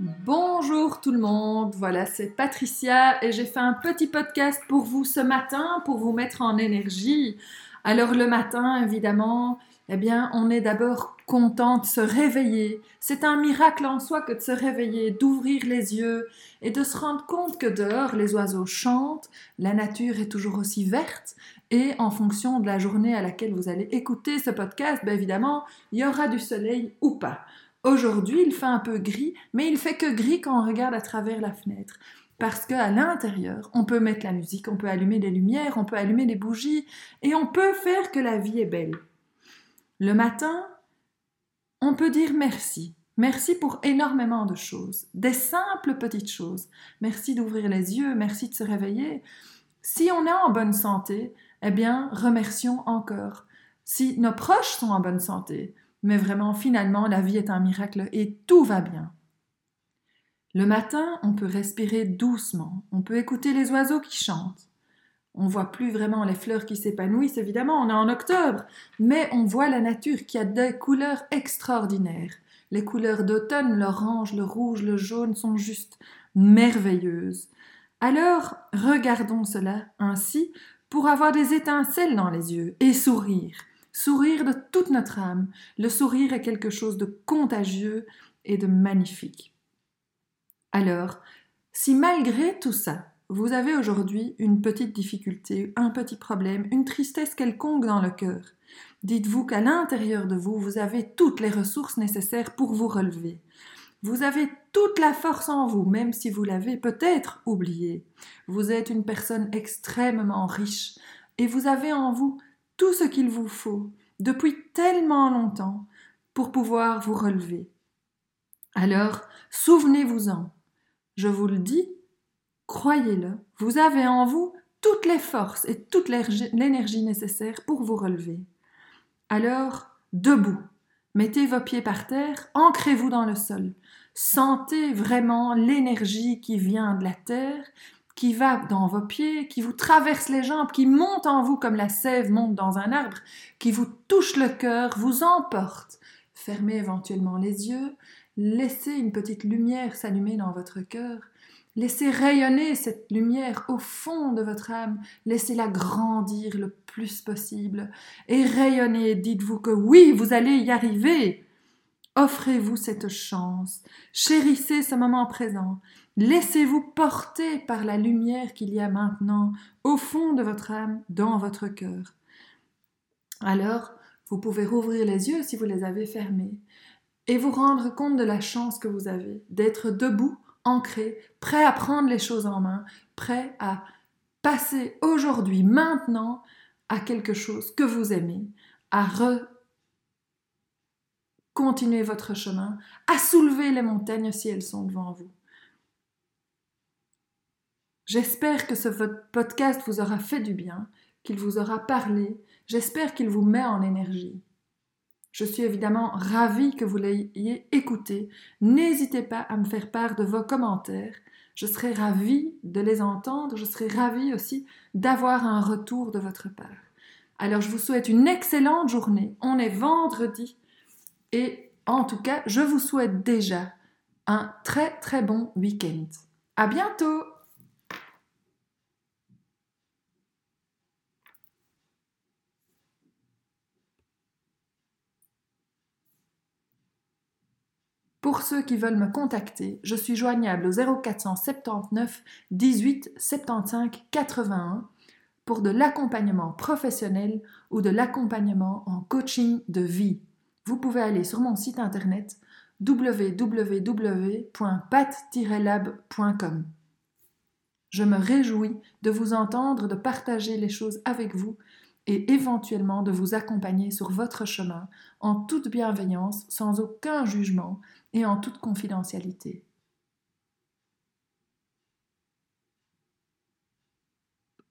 Bonjour tout le monde, voilà c'est Patricia et j'ai fait un petit podcast pour vous ce matin pour vous mettre en énergie. Alors le matin évidemment, eh bien on est d'abord content de se réveiller. C'est un miracle en soi que de se réveiller, d'ouvrir les yeux et de se rendre compte que dehors les oiseaux chantent, la nature est toujours aussi verte et en fonction de la journée à laquelle vous allez écouter ce podcast, ben évidemment il y aura du soleil ou pas. Aujourd'hui, il fait un peu gris, mais il fait que gris quand on regarde à travers la fenêtre. Parce qu'à l'intérieur, on peut mettre la musique, on peut allumer des lumières, on peut allumer des bougies, et on peut faire que la vie est belle. Le matin, on peut dire merci. Merci pour énormément de choses, des simples petites choses. Merci d'ouvrir les yeux, merci de se réveiller. Si on est en bonne santé, eh bien, remercions encore. Si nos proches sont en bonne santé, mais vraiment, finalement, la vie est un miracle et tout va bien. Le matin, on peut respirer doucement, on peut écouter les oiseaux qui chantent. On voit plus vraiment les fleurs qui s'épanouissent, évidemment, on est en octobre, mais on voit la nature qui a des couleurs extraordinaires. Les couleurs d'automne, l'orange, le rouge, le jaune sont juste merveilleuses. Alors, regardons cela ainsi pour avoir des étincelles dans les yeux et sourire. Sourire de toute notre âme. Le sourire est quelque chose de contagieux et de magnifique. Alors, si malgré tout ça, vous avez aujourd'hui une petite difficulté, un petit problème, une tristesse quelconque dans le cœur, dites-vous qu'à l'intérieur de vous, vous avez toutes les ressources nécessaires pour vous relever. Vous avez toute la force en vous, même si vous l'avez peut-être oublié. Vous êtes une personne extrêmement riche et vous avez en vous tout ce qu'il vous faut depuis tellement longtemps pour pouvoir vous relever. Alors, souvenez-vous-en. Je vous le dis, croyez-le, vous avez en vous toutes les forces et toute l'énergie nécessaire pour vous relever. Alors, debout, mettez vos pieds par terre, ancrez-vous dans le sol, sentez vraiment l'énergie qui vient de la terre qui va dans vos pieds, qui vous traverse les jambes, qui monte en vous comme la sève monte dans un arbre, qui vous touche le cœur, vous emporte. Fermez éventuellement les yeux, laissez une petite lumière s'allumer dans votre cœur, laissez rayonner cette lumière au fond de votre âme, laissez-la grandir le plus possible, et rayonnez, dites-vous que oui, vous allez y arriver. Offrez-vous cette chance, chérissez ce moment présent, laissez-vous porter par la lumière qu'il y a maintenant au fond de votre âme, dans votre cœur. Alors, vous pouvez rouvrir les yeux si vous les avez fermés et vous rendre compte de la chance que vous avez d'être debout, ancré, prêt à prendre les choses en main, prêt à passer aujourd'hui, maintenant, à quelque chose que vous aimez, à re continuer votre chemin, à soulever les montagnes si elles sont devant vous. J'espère que ce podcast vous aura fait du bien, qu'il vous aura parlé, j'espère qu'il vous met en énergie. Je suis évidemment ravie que vous l'ayez écouté. N'hésitez pas à me faire part de vos commentaires. Je serai ravie de les entendre. Je serai ravie aussi d'avoir un retour de votre part. Alors je vous souhaite une excellente journée. On est vendredi. Et en tout cas, je vous souhaite déjà un très très bon week-end. À bientôt! Pour ceux qui veulent me contacter, je suis joignable au 0479 18 75 81 pour de l'accompagnement professionnel ou de l'accompagnement en coaching de vie vous pouvez aller sur mon site internet www.pat-lab.com. Je me réjouis de vous entendre, de partager les choses avec vous et éventuellement de vous accompagner sur votre chemin en toute bienveillance, sans aucun jugement et en toute confidentialité.